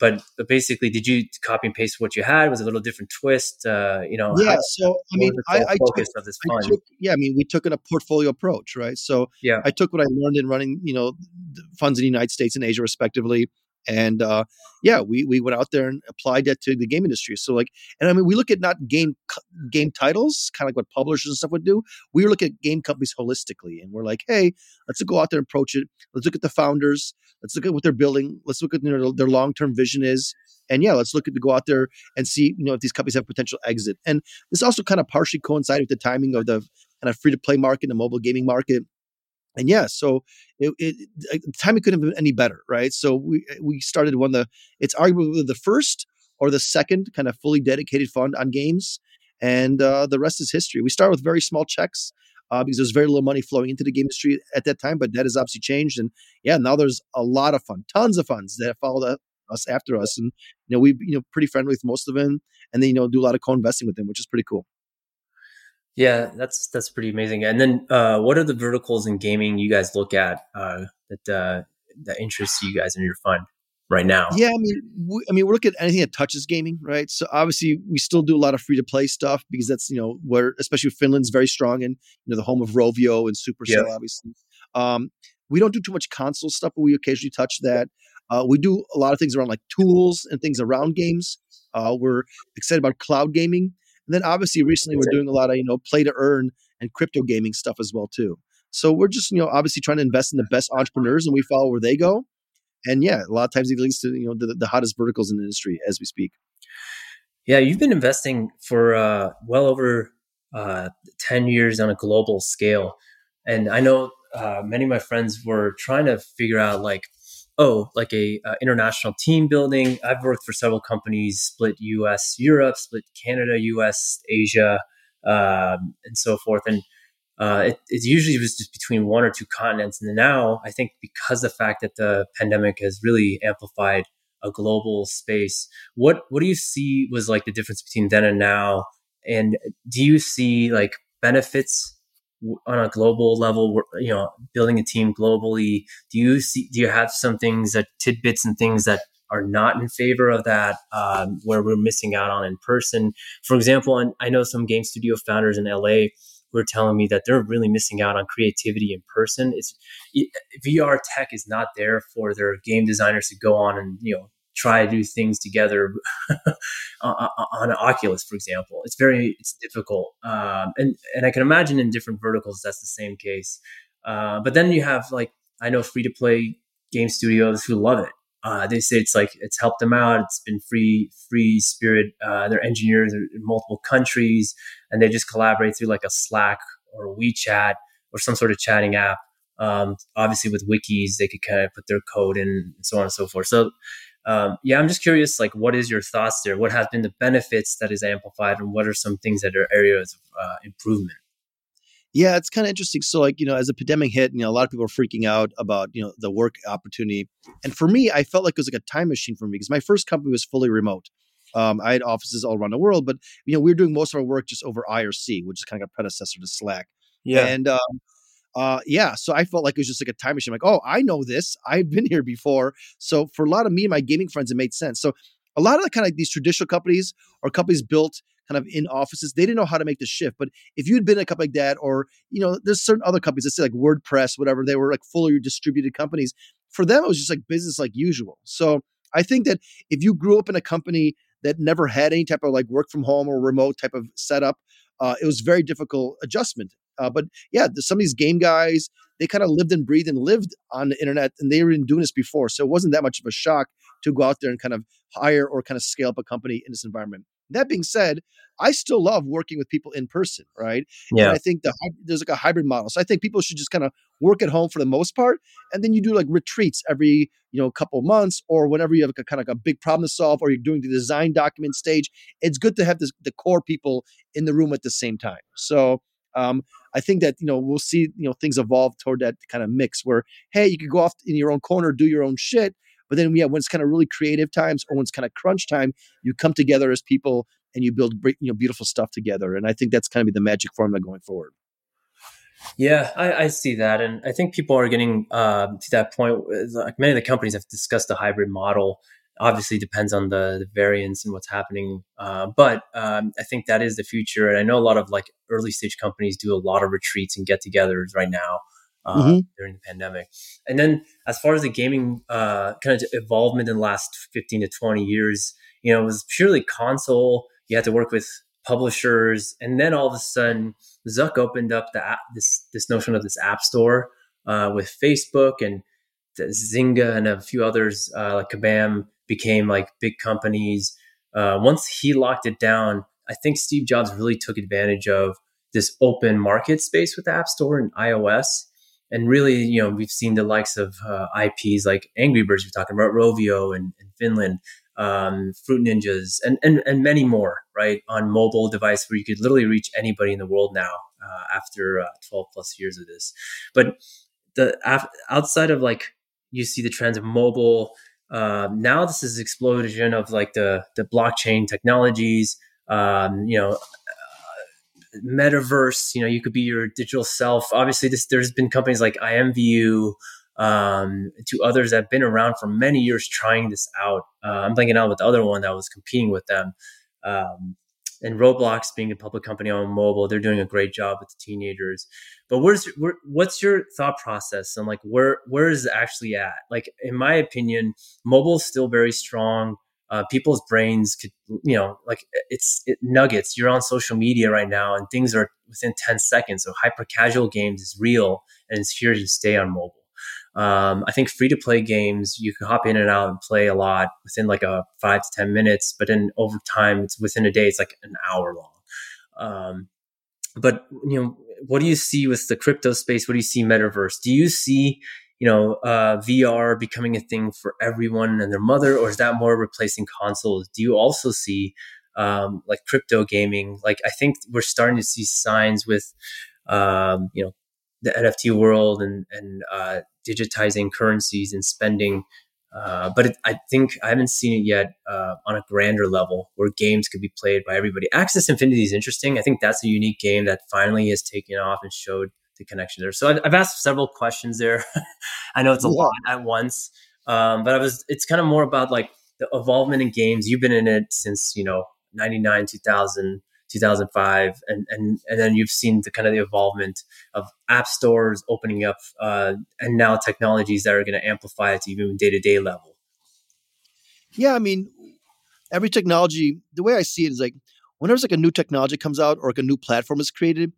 But, but basically, did you copy and paste what you had? Was a little different twist? Uh, you know, yeah. How, so I mean, I, I, took, I took, yeah, I mean, we took in a portfolio approach, right? So yeah, I took what I learned in running, you know, funds in the United States and Asia, respectively. And uh, yeah, we we went out there and applied that to the game industry. So like, and I mean, we look at not game game titles, kind of like what publishers and stuff would do. We look at game companies holistically, and we're like, hey, let's go out there and approach it. Let's look at the founders. Let's look at what they're building. Let's look at know, their long term vision is. And yeah, let's look at to go out there and see you know if these companies have potential exit. And this also kind of partially coincided with the timing of the kind of free to play market, the mobile gaming market and yeah, so it, it, the timing couldn't have been any better, right? So we we started one of the it's arguably the first or the second kind of fully dedicated fund on games, and uh, the rest is history. We start with very small checks uh, because there's very little money flowing into the game industry at that time, but that has obviously changed, and yeah, now there's a lot of fun, tons of funds that followed us after us, and you know we you know pretty friendly with most of them, and then you know do a lot of co-investing with them, which is pretty cool. Yeah, that's that's pretty amazing. And then, uh, what are the verticals in gaming you guys look at uh, that uh, that interests you guys in your fund right now? Yeah, I mean, we, I mean, we're looking at anything that touches gaming, right? So obviously, we still do a lot of free to play stuff because that's you know where, especially Finland's very strong in you know the home of Rovio and Supercell, yeah. obviously. Um, we don't do too much console stuff, but we occasionally touch that. Uh, we do a lot of things around like tools and things around games. Uh, we're excited about cloud gaming. And then obviously recently we're doing a lot of, you know, play to earn and crypto gaming stuff as well too. So we're just, you know, obviously trying to invest in the best entrepreneurs and we follow where they go. And yeah, a lot of times it leads to, you know, the, the hottest verticals in the industry as we speak. Yeah, you've been investing for uh, well over uh, 10 years on a global scale. And I know uh, many of my friends were trying to figure out like oh, like a uh, international team building. I've worked for several companies, split U.S., Europe, split Canada, U.S., Asia, um, and so forth. And uh, it, it, usually was just between one or two continents. And now I think because the fact that the pandemic has really amplified a global space, what what do you see was like the difference between then and now? And do you see like benefits on a global level you know building a team globally do you see do you have some things that tidbits and things that are not in favor of that um, where we're missing out on in person? For example i know some game studio founders in la who are telling me that they're really missing out on creativity in person. It's vr tech is not there for their game designers to go on and you know try to do things together on an Oculus, for example. It's very it's difficult, um, and and I can imagine in different verticals that's the same case. Uh, but then you have like I know free to play game studios who love it. Uh, they say it's like it's helped them out. It's been free free spirit. Uh, their engineers are in multiple countries, and they just collaborate through like a Slack or a WeChat or some sort of chatting app. Um, obviously, with wikis, they could kind of put their code in and so on and so forth. So um, yeah, I'm just curious, like, what is your thoughts there? What have been the benefits that is amplified, and what are some things that are areas of uh, improvement? Yeah, it's kind of interesting. So, like, you know, as the pandemic hit, you know, a lot of people were freaking out about, you know, the work opportunity. And for me, I felt like it was like a time machine for me because my first company was fully remote. Um, I had offices all around the world, but, you know, we were doing most of our work just over IRC, which is kind of a predecessor to Slack. Yeah. And, um, uh, yeah, so I felt like it was just like a time machine. like, oh, I know this. I've been here before. So for a lot of me and my gaming friends, it made sense. So a lot of the kind of these traditional companies or companies built kind of in offices, they didn't know how to make the shift. But if you had been a company like that, or you know, there's certain other companies that say like WordPress, whatever, they were like fully distributed companies. For them, it was just like business like usual. So I think that if you grew up in a company that never had any type of like work from home or remote type of setup, uh, it was very difficult adjustment. Uh, but yeah, some of these game guys, they kind of lived and breathed and lived on the internet and they were doing this before. So it wasn't that much of a shock to go out there and kind of hire or kind of scale up a company in this environment. That being said, I still love working with people in person, right? Yeah. And I think the, there's like a hybrid model. So I think people should just kind of work at home for the most part, and then you do like retreats every you know couple months or whenever you have a kind of like a big problem to solve, or you're doing the design document stage. It's good to have this, the core people in the room at the same time. So um, I think that you know we'll see you know things evolve toward that kind of mix where hey you could go off in your own corner do your own shit but then yeah when it's kind of really creative times or when it's kind of crunch time you come together as people and you build you know beautiful stuff together and I think that's kind of be the magic formula going forward. Yeah, I, I, see that, and I think people are getting uh, to that point. Like many of the companies have discussed the hybrid model, obviously depends on the, the variance and what's happening. Uh, but um, I think that is the future. And I know a lot of like early stage companies do a lot of retreats and get togethers right now. uh, mm-hmm. during the pandemic. And then as far as the gaming uh, kind of involvement in the last 15 to 20 years, you know, it was purely console. You had to work with publishers, and then all of a sudden, Zuck opened up the app, this this notion of this app store uh, with Facebook and Zynga and a few others uh, like Kabam became like big companies. Uh, once he locked it down, I think Steve Jobs really took advantage of this open market space with the App Store and iOS. And really, you know, we've seen the likes of uh, IPs like Angry Birds, we're talking about Rovio and, and Finland, um, Fruit Ninjas, and, and, and many more, right, on mobile device where you could literally reach anybody in the world now uh, after uh, 12 plus years of this. But the outside of like you see the trends of mobile. Um, now this is explosion of like the the blockchain technologies. Um, you know, uh, metaverse. You know, you could be your digital self. Obviously, this there's been companies like IMVU, um, to others that have been around for many years trying this out. Uh, I'm thinking out with the other one that was competing with them. Um, and Roblox being a public company on mobile, they're doing a great job with the teenagers. But where's where, what's your thought process and like where where is it actually at? Like in my opinion, mobile is still very strong. Uh, people's brains could you know like it's it, nuggets. You're on social media right now, and things are within 10 seconds. So hyper casual games is real and it's here to stay on mobile. Um, I think free to play games, you can hop in and out and play a lot within like a five to 10 minutes, but then over time, it's within a day, it's like an hour long. Um, but, you know, what do you see with the crypto space? What do you see metaverse? Do you see, you know, uh, VR becoming a thing for everyone and their mother, or is that more replacing consoles? Do you also see um, like crypto gaming? Like, I think we're starting to see signs with, um, you know, the NFT world and and uh, digitizing currencies and spending. Uh, but it, I think I haven't seen it yet uh, on a grander level where games could be played by everybody. Axie Infinity is interesting. I think that's a unique game that finally has taken off and showed the connection there. So I've, I've asked several questions there. I know it's a yeah. lot at once, um, but I was. It's kind of more about like the involvement in games. You've been in it since you know ninety nine, two thousand. 2005 and and and then you've seen the kind of the involvement of app stores opening up uh, and now technologies that are going to amplify it to even day-to-day level. Yeah i mean every technology the way i see it is like whenever it's like a new technology comes out or like a new platform is created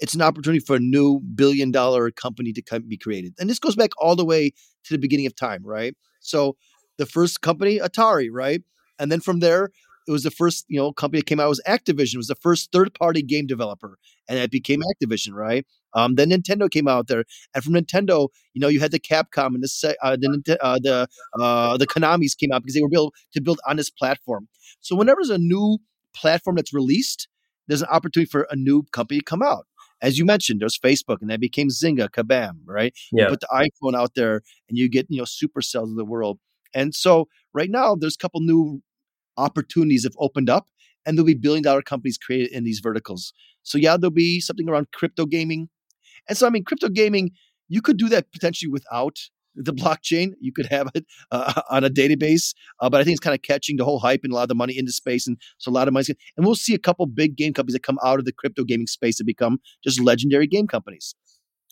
it's an opportunity for a new billion dollar company to come, be created. And this goes back all the way to the beginning of time right? So the first company atari right? And then from there it was the first you know company that came out was Activision. It was the first third party game developer, and it became Activision, right? Um, then Nintendo came out there, and from Nintendo, you know, you had the Capcom and the uh, the uh, the uh, the Konami's came out because they were able to build on this platform. So whenever there's a new platform that's released, there's an opportunity for a new company to come out. As you mentioned, there's Facebook, and that became Zynga, Kabam, right? Yeah. You put the iPhone out there, and you get you know supercells of the world. And so right now, there's a couple new opportunities have opened up and there'll be billion dollar companies created in these verticals. So yeah, there'll be something around crypto gaming. And so I mean crypto gaming, you could do that potentially without the blockchain. You could have it uh, on a database, uh, but I think it's kind of catching the whole hype and a lot of the money into space, and so a lot of money. And we'll see a couple big game companies that come out of the crypto gaming space to become just legendary game companies.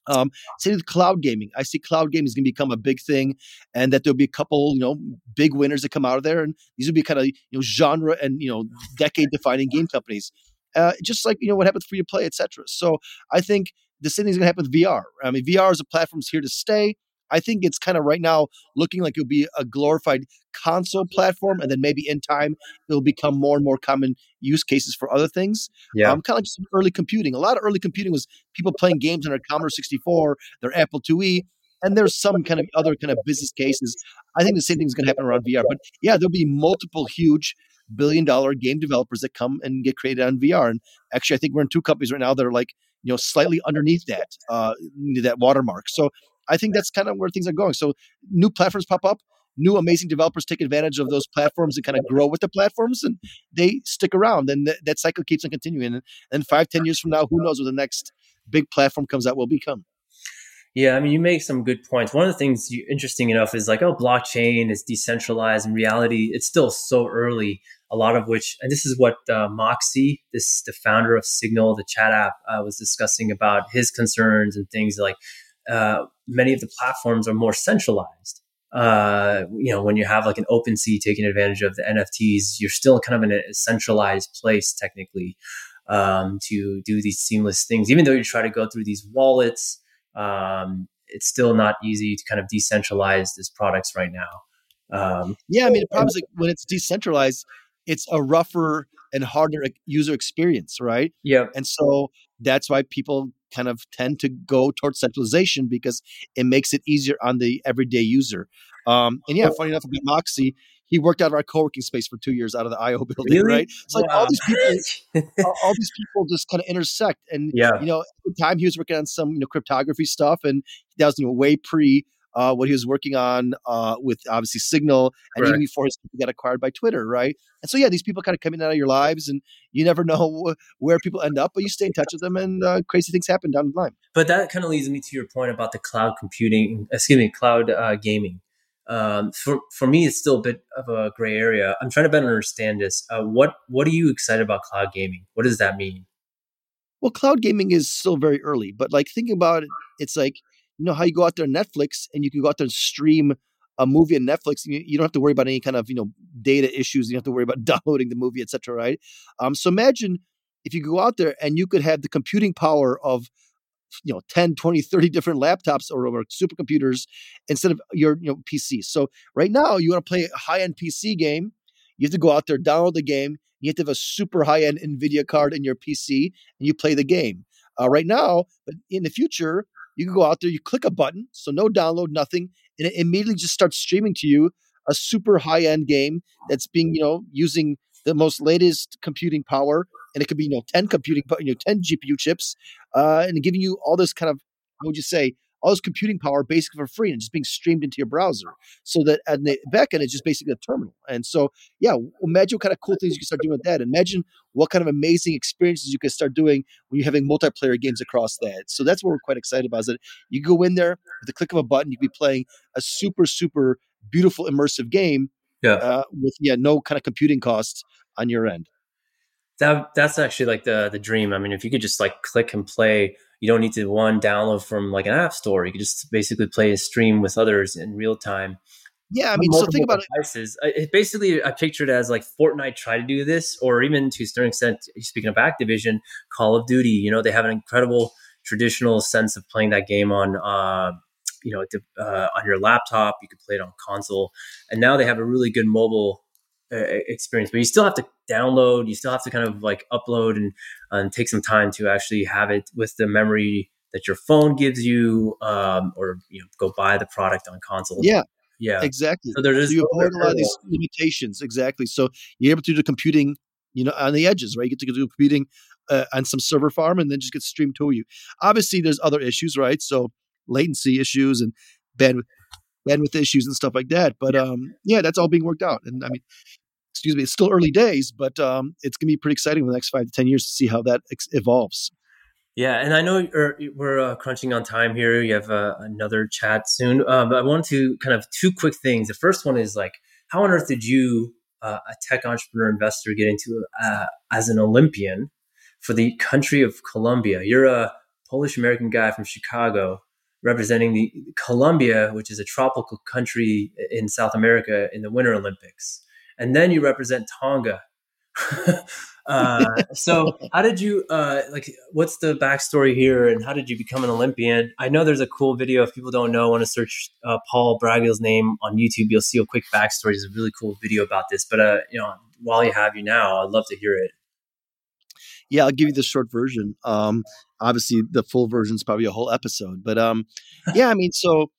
Um, same with cloud gaming. I see cloud gaming is going to become a big thing, and that there'll be a couple, you know, big winners that come out of there, and these will be kind of you know genre and you know decade defining game companies. Uh, just like you know what happens free to play, etc. So I think the same thing's going to happen with VR. I mean, VR as a platform is here to stay. I think it's kind of right now looking like it'll be a glorified console platform, and then maybe in time it'll become more and more common use cases for other things. Yeah, um, kind of like some early computing. A lot of early computing was people playing games on their Commodore 64, their Apple IIe, and there's some kind of other kind of business cases. I think the same thing is going to happen around VR. But yeah, there'll be multiple huge billion dollar game developers that come and get created on VR. And actually, I think we're in two companies right now that are like you know slightly underneath that uh, that watermark. So I think that's kind of where things are going. So new platforms pop up, new amazing developers take advantage of those platforms and kind of grow with the platforms, and they stick around. And th- that cycle keeps on continuing. And then five, ten years from now, who knows what the next big platform comes out will become. Yeah, I mean, you make some good points. One of the things you, interesting enough is like, oh, blockchain is decentralized. In reality, it's still so early. A lot of which, and this is what uh, Moxie, this the founder of Signal, the chat app, uh, was discussing about his concerns and things like uh, many of the platforms are more centralized. Uh, you know, when you have like an OpenSea taking advantage of the NFTs, you're still kind of in a centralized place technically um, to do these seamless things. Even though you try to go through these wallets, um, it's still not easy to kind of decentralize these products right now. Um, yeah, I mean, the problem is like when it's decentralized, it's a rougher and harder user experience, right? Yeah. And so that's why people kind of tend to go towards centralization because it makes it easier on the everyday user. Um, and yeah, funny enough about Moxie, he worked out of our co-working space for two years out of the IO building, really? right? It's like wow. all these people, all, these people just kind of intersect. And yeah. you know, at the time he was working on some you know cryptography stuff, and that was you know way pre uh, what he was working on uh, with obviously Signal, and even before his got acquired by Twitter, right? And so yeah, these people kind of coming out of your lives, and you never know where people end up, but you stay in touch with them, and uh, crazy things happen down the line. But that kind of leads me to your point about the cloud computing, excuse me, cloud uh, gaming. Um, for for me, it's still a bit of a gray area. I'm trying to better understand this. Uh, what what are you excited about cloud gaming? What does that mean? Well, cloud gaming is still very early, but like thinking about it, it's like you know how you go out there on Netflix and you can go out there and stream a movie on Netflix. You, you don't have to worry about any kind of you know data issues. You don't have to worry about downloading the movie, etc. Right? Um, so imagine if you go out there and you could have the computing power of you know 10 20 30 different laptops or, or supercomputers instead of your you know pc so right now you want to play a high-end pc game you have to go out there download the game you have to have a super high-end nvidia card in your pc and you play the game uh, right now but in the future you can go out there, you click a button, so no download, nothing, and it immediately just starts streaming to you a super high end game that's being, you know, using the most latest computing power, and it could be, you know, ten computing, you know, ten GPU chips, uh, and giving you all this kind of, how would you say, all this computing power basically for free and just being streamed into your browser. So that at the back end, it's just basically a terminal. And so, yeah, imagine what kind of cool things you can start doing with that. Imagine what kind of amazing experiences you can start doing when you're having multiplayer games across that. So that's what we're quite excited about. Is that you go in there with the click of a button, you can be playing a super, super beautiful immersive game. Yeah. Uh, with yeah, no kind of computing costs on your end. That that's actually like the the dream. I mean, if you could just like click and play you don't need to one download from like an app store. You can just basically play a stream with others in real time. Yeah, I mean, so think about devices. it. it. Basically, I pictured it as like Fortnite try to do this, or even to a certain extent, speaking of Activision, Call of Duty. You know, they have an incredible traditional sense of playing that game on, uh, you know, uh, on your laptop. You could play it on console, and now they have a really good mobile uh, experience, but you still have to download. You still have to kind of like upload and, and take some time to actually have it with the memory that your phone gives you, um, or you know, go buy the product on console. Yeah, yeah, exactly. So there is so you avoid a lot of these limitations. Exactly. So you're able to do the computing, you know, on the edges, right? You get to do computing uh, on some server farm, and then just get streamed to you. Obviously, there's other issues, right? So latency issues and bandwidth bandwidth issues and stuff like that. But um, yeah, that's all being worked out. And I mean, excuse me, it's still early days, but um, it's going to be pretty exciting in the next five to ten years to see how that ex- evolves. Yeah, and I know we're uh, crunching on time here. You have uh, another chat soon, but I want to kind of two quick things. The first one is like, how on earth did you, uh, a tech entrepreneur investor, get into uh, as an Olympian for the country of Colombia? You're a Polish American guy from Chicago representing the Colombia, which is a tropical country in South America in the Winter Olympics, and then you represent Tonga. uh, so, how did you uh, like? What's the backstory here, and how did you become an Olympian? I know there's a cool video. If people don't know, want to search uh, Paul Bragiel's name on YouTube, you'll see a quick backstory. There's a really cool video about this. But uh, you know, while you have you now, I'd love to hear it. Yeah, I'll give you the short version. Um, obviously, the full version is probably a whole episode, but um, yeah, I mean, so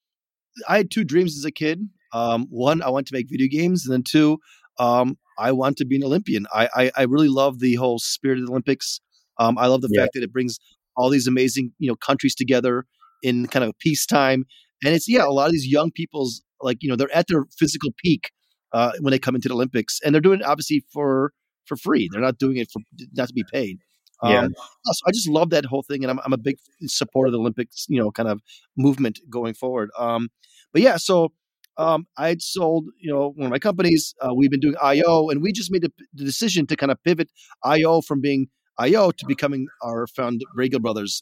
I had two dreams as a kid. Um, one, I wanted to make video games, and then two, um, I want to be an Olympian. I, I, I really love the whole spirit of the Olympics. Um, I love the yeah. fact that it brings all these amazing you know countries together in kind of peacetime, and it's yeah, a lot of these young people's like you know they're at their physical peak uh, when they come into the Olympics, and they're doing it obviously for for free. They're not doing it for not to be paid. Yeah. Um, so I just love that whole thing, and I'm, I'm a big supporter of the Olympics, you know, kind of movement going forward. Um, but yeah, so um, I had sold, you know, one of my companies. Uh, we've been doing IO, and we just made the, the, decision to kind of pivot IO from being IO to becoming our found Bragiel Brothers.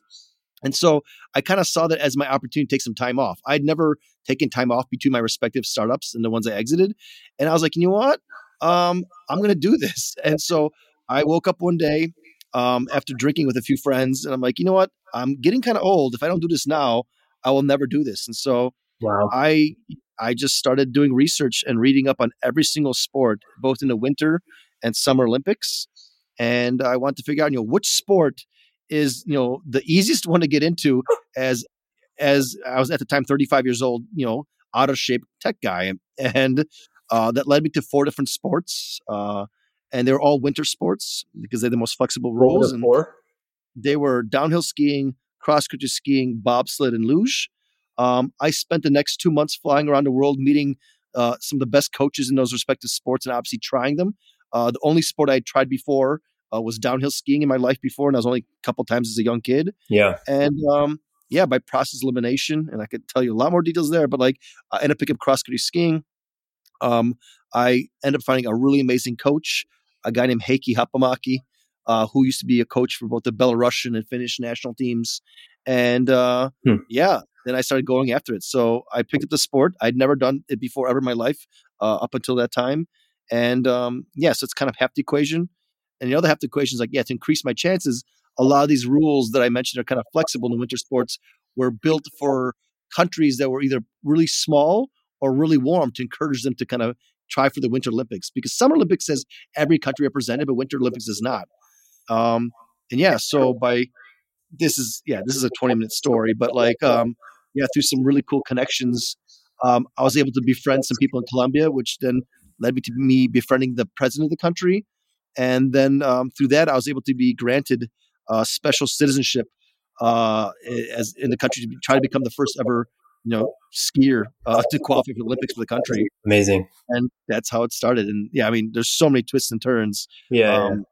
And so I kind of saw that as my opportunity to take some time off. I'd never taken time off between my respective startups and the ones I exited. And I was like, you know what? Um, I'm going to do this. And so I woke up one day um, after drinking with a few friends and I'm like, you know what? I'm getting kind of old. If I don't do this now, I will never do this. And so wow. I I just started doing research and reading up on every single sport, both in the winter and summer Olympics. And I want to figure out, you know, which sport is, you know, the easiest one to get into as as I was at the time 35 years old, you know, out of shape tech guy. And uh, that led me to four different sports. Uh, and they're all winter sports because they're the most flexible roles. And four? They were downhill skiing, cross country skiing, bobsled, and luge. Um, I spent the next two months flying around the world meeting uh, some of the best coaches in those respective sports and obviously trying them. Uh, the only sport I tried before uh, was downhill skiing in my life before, and I was only a couple times as a young kid. Yeah. And um, yeah, by process elimination, and I could tell you a lot more details there, but like I ended up picking up cross country skiing. Um, I ended up finding a really amazing coach, a guy named Heikki Hapamaki, uh, who used to be a coach for both the Belarusian and Finnish national teams. And uh, hmm. yeah, then I started going after it. So I picked up the sport. I'd never done it before ever in my life uh, up until that time. And um, yeah, so it's kind of half the equation. And the other half the equation is like, yeah, to increase my chances, a lot of these rules that I mentioned are kind of flexible in the winter sports were built for countries that were either really small or really warm to encourage them to kind of try for the Winter Olympics because Summer Olympics says every country represented, but Winter Olympics does not. Um, and yeah, so by this is yeah, this is a 20 minute story, but like um, yeah, through some really cool connections, um, I was able to befriend some people in Colombia, which then led me to me befriending the president of the country, and then um, through that, I was able to be granted uh, special citizenship uh, as in the country to try to become the first ever you know skier uh, to qualify for the Olympics for the country. Amazing, and that's how it started. And yeah, I mean, there's so many twists and turns. Yeah, um, yeah.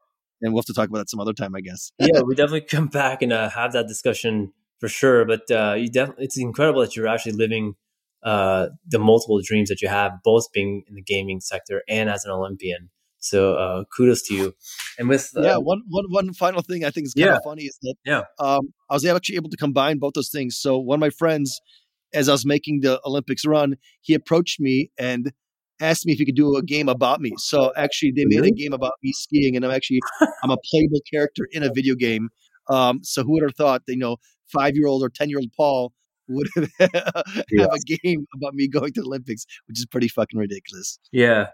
and we'll have to talk about that some other time, I guess. yeah, we definitely come back and uh, have that discussion for sure. But uh, you definitely, it's incredible that you're actually living uh, the multiple dreams that you have, both being in the gaming sector and as an Olympian. So uh, kudos to you. And with uh, yeah, one, one, one final thing I think is kind yeah. of funny is that yeah, um, I was actually able to combine both those things. So one of my friends, as I was making the Olympics run, he approached me and asked me if he could do a game about me. So actually, they made a game about me skiing, and I'm actually I'm a playable character in a video game. Um, so who would have thought that you know five year old or ten year old Paul would have, have a game about me going to the Olympics, which is pretty fucking ridiculous. Yeah,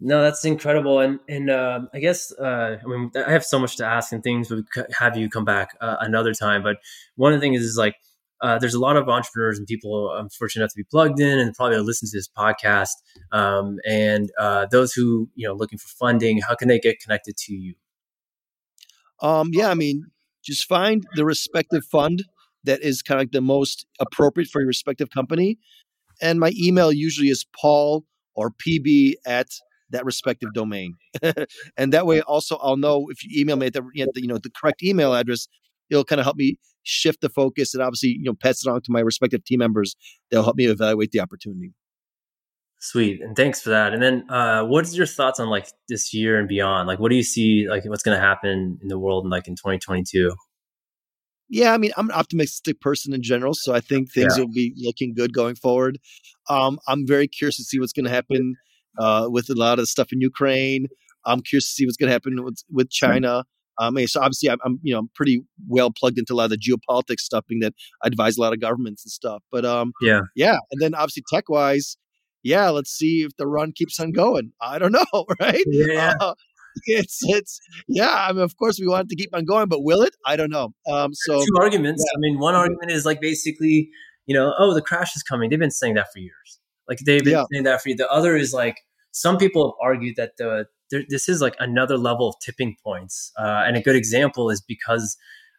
no, that's incredible, and and uh, I guess uh, I mean I have so much to ask and things would have you come back uh, another time. But one of the things is like uh, there's a lot of entrepreneurs and people I'm fortunate enough to be plugged in and probably listen to this podcast. Um, and uh, those who you know looking for funding, how can they get connected to you? Um, yeah, I mean, just find the respective fund that is kind of the most appropriate for your respective company. And my email usually is Paul or PB at that respective domain. and that way also I'll know if you email me at the, you know, the correct email address, it'll kind of help me shift the focus and obviously, you know, pass it on to my respective team members. They'll help me evaluate the opportunity. Sweet. And thanks for that. And then uh what's your thoughts on like this year and beyond? Like what do you see like what's gonna happen in the world in like in 2022? Yeah, I mean, I'm an optimistic person in general, so I think things yeah. will be looking good going forward. Um, I'm very curious to see what's going to happen uh, with a lot of the stuff in Ukraine. I'm curious to see what's going to happen with, with China. Um, so obviously, I'm, I'm, you know I'm pretty well plugged into a lot of the geopolitics stuff, being that I advise a lot of governments and stuff. But um, yeah, yeah, and then obviously tech wise, yeah, let's see if the run keeps on going. I don't know, right? Yeah. Uh, it's it's yeah. I mean, of course, we want it to keep on going, but will it? I don't know. Um, so two arguments. Yeah. I mean, one argument is like basically, you know, oh, the crash is coming. They've been saying that for years. Like they've been yeah. saying that for you. The other is like some people have argued that the there, this is like another level of tipping points, uh, and a good example is because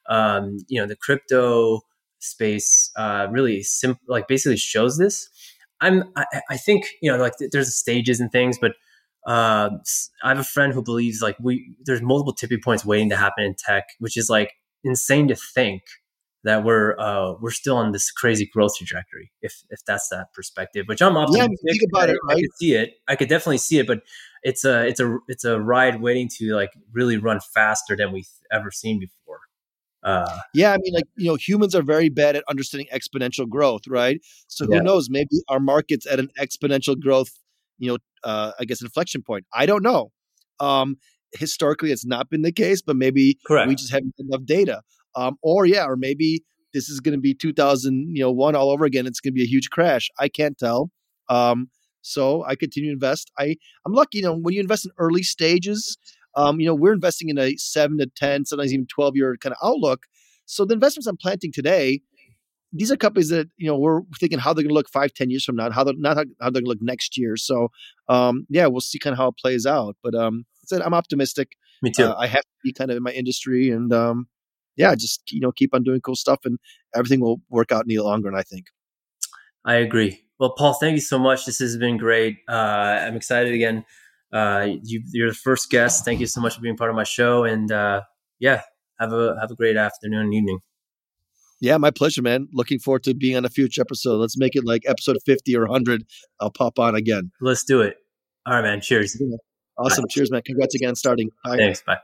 um, you know the crypto space uh, really sim- like basically shows this. I'm I, I think you know like there's stages and things, but uh, I have a friend who believes like we there's multiple tipping points waiting to happen in tech, which is like insane to think that we're uh, we're still on this crazy growth trajectory. If if that's that perspective, which I'm optimistic. Yeah, think about it. Right? I could see it. I could definitely see it, but it's a it's a it's a ride waiting to like really run faster than we've ever seen before. Uh, yeah, I mean, like you know, humans are very bad at understanding exponential growth, right? So who yeah. knows? Maybe our market's at an exponential growth, you know, uh, I guess inflection point. I don't know. Um, historically, it's not been the case, but maybe Correct. we just haven't enough data. Um, or yeah, or maybe this is going to be 2000, you know, one all over again. It's going to be a huge crash. I can't tell. Um, so I continue to invest. I I'm lucky, you know, when you invest in early stages, um, you know, we're investing in a seven to 10, sometimes even 12 year kind of outlook. So the investments I'm planting today, these are companies that, you know, we're thinking how they're going to look five, ten years from now, how they're not how, how they're going to look next year. So, um, yeah, we'll see kind of how it plays out. But, um, I said, I'm optimistic. Me too. Uh, I have to be kind of in my industry and, um, yeah, just, you know, keep on doing cool stuff and everything will work out in the long run, I think. I agree. Well, Paul, thank you so much. This has been great. Uh, I'm excited again uh, you, are the first guest. Thank you so much for being part of my show. And uh, yeah, have a have a great afternoon and evening. Yeah, my pleasure, man. Looking forward to being on a future episode. Let's make it like episode 50 or 100. I'll pop on again. Let's do it. All right, man. Cheers. Awesome. Bye. Cheers, man. Congrats again starting. Bye. Thanks. Bye.